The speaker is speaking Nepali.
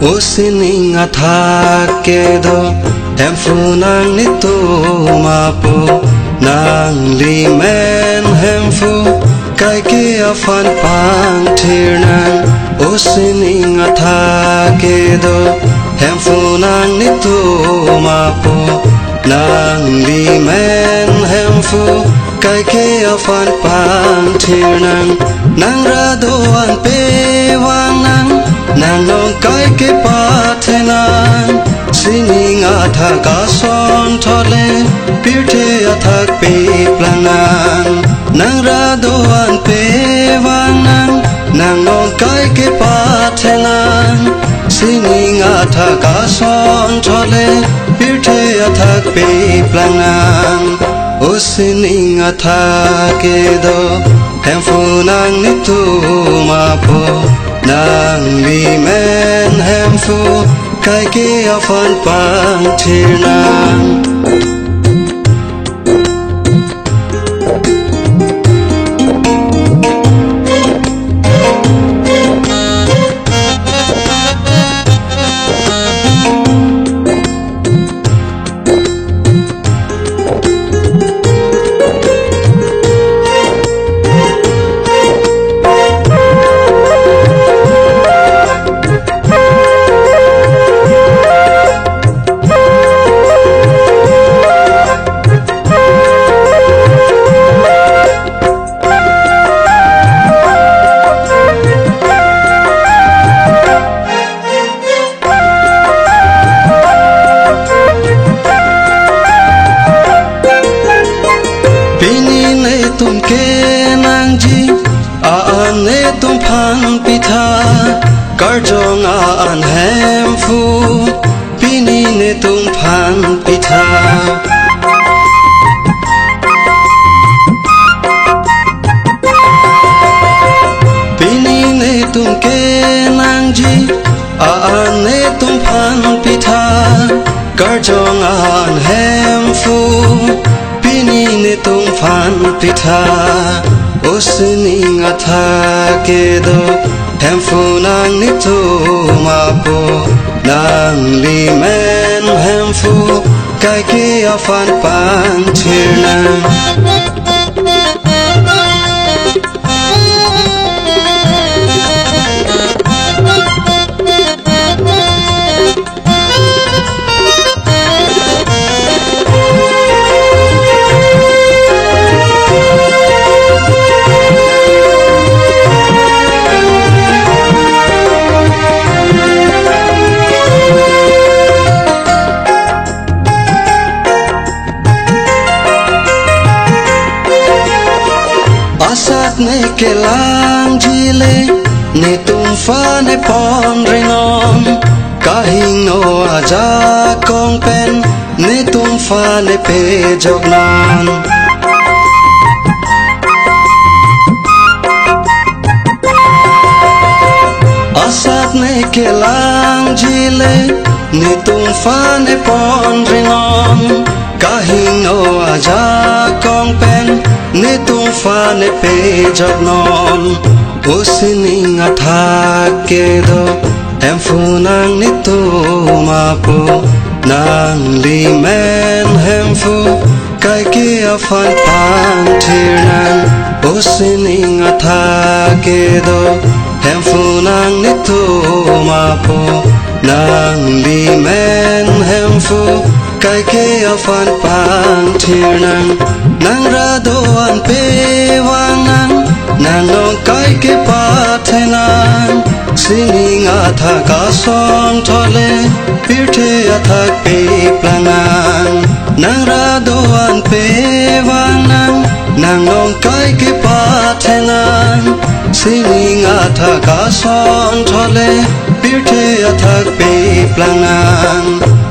Usininga takedo Hemfu nang nito mapo Nang limen hemfu Kai kia fan pang tirnan Usininga takedo Hemfu nang nito mapo Nang limen hemfu Kai kia fan pang tirnan Nang radoan pewang nang নেলকাইকে পাথেনা সিনিং আথা কাসন থলে পিঠে আথাক পে প্লানান নাংরা দোয়ান পে বানান নেলকাইকে পাথেনা সিনিং আথা কাসন থলে পিঠে আথাক পে প্লানান ও সিনিং আথাকে দো হেফুনাং Nitu মাপো Nang limen hem thu kai kia phon pang chi nang. पिठा तुम हेम फु तुम्फानिठाने तुमके नङजी आुफान पिठा तुम तुम्फान पिठा उसनि अठाके दो, हैम्फो नागनि तो मापो, नागली मैन हैम्फो, काईके अफान पान छेर्णां। Ne kelang jile ne tum fa ne pon ringon kahing no aja kong pen ne tum fa ne pe jognan asat ne kelang jile ne tum fa ne pon ringon kahing no aja kong pen ne tung fa ne pe jabnon osini nga thake do em funang nít to ma po nàng li men hem phán kai ke afan pang thirnan osini nga thake do em funang nít to ma po nàng li men hem fu kai ke afan pang thirnan नङरा Pewa न सिनिङ आधा सन्थले पिर्थि अथक पिप्ला नरा पेवा नान सिनिङ कान् थले पिर्थि अथक पिप्ला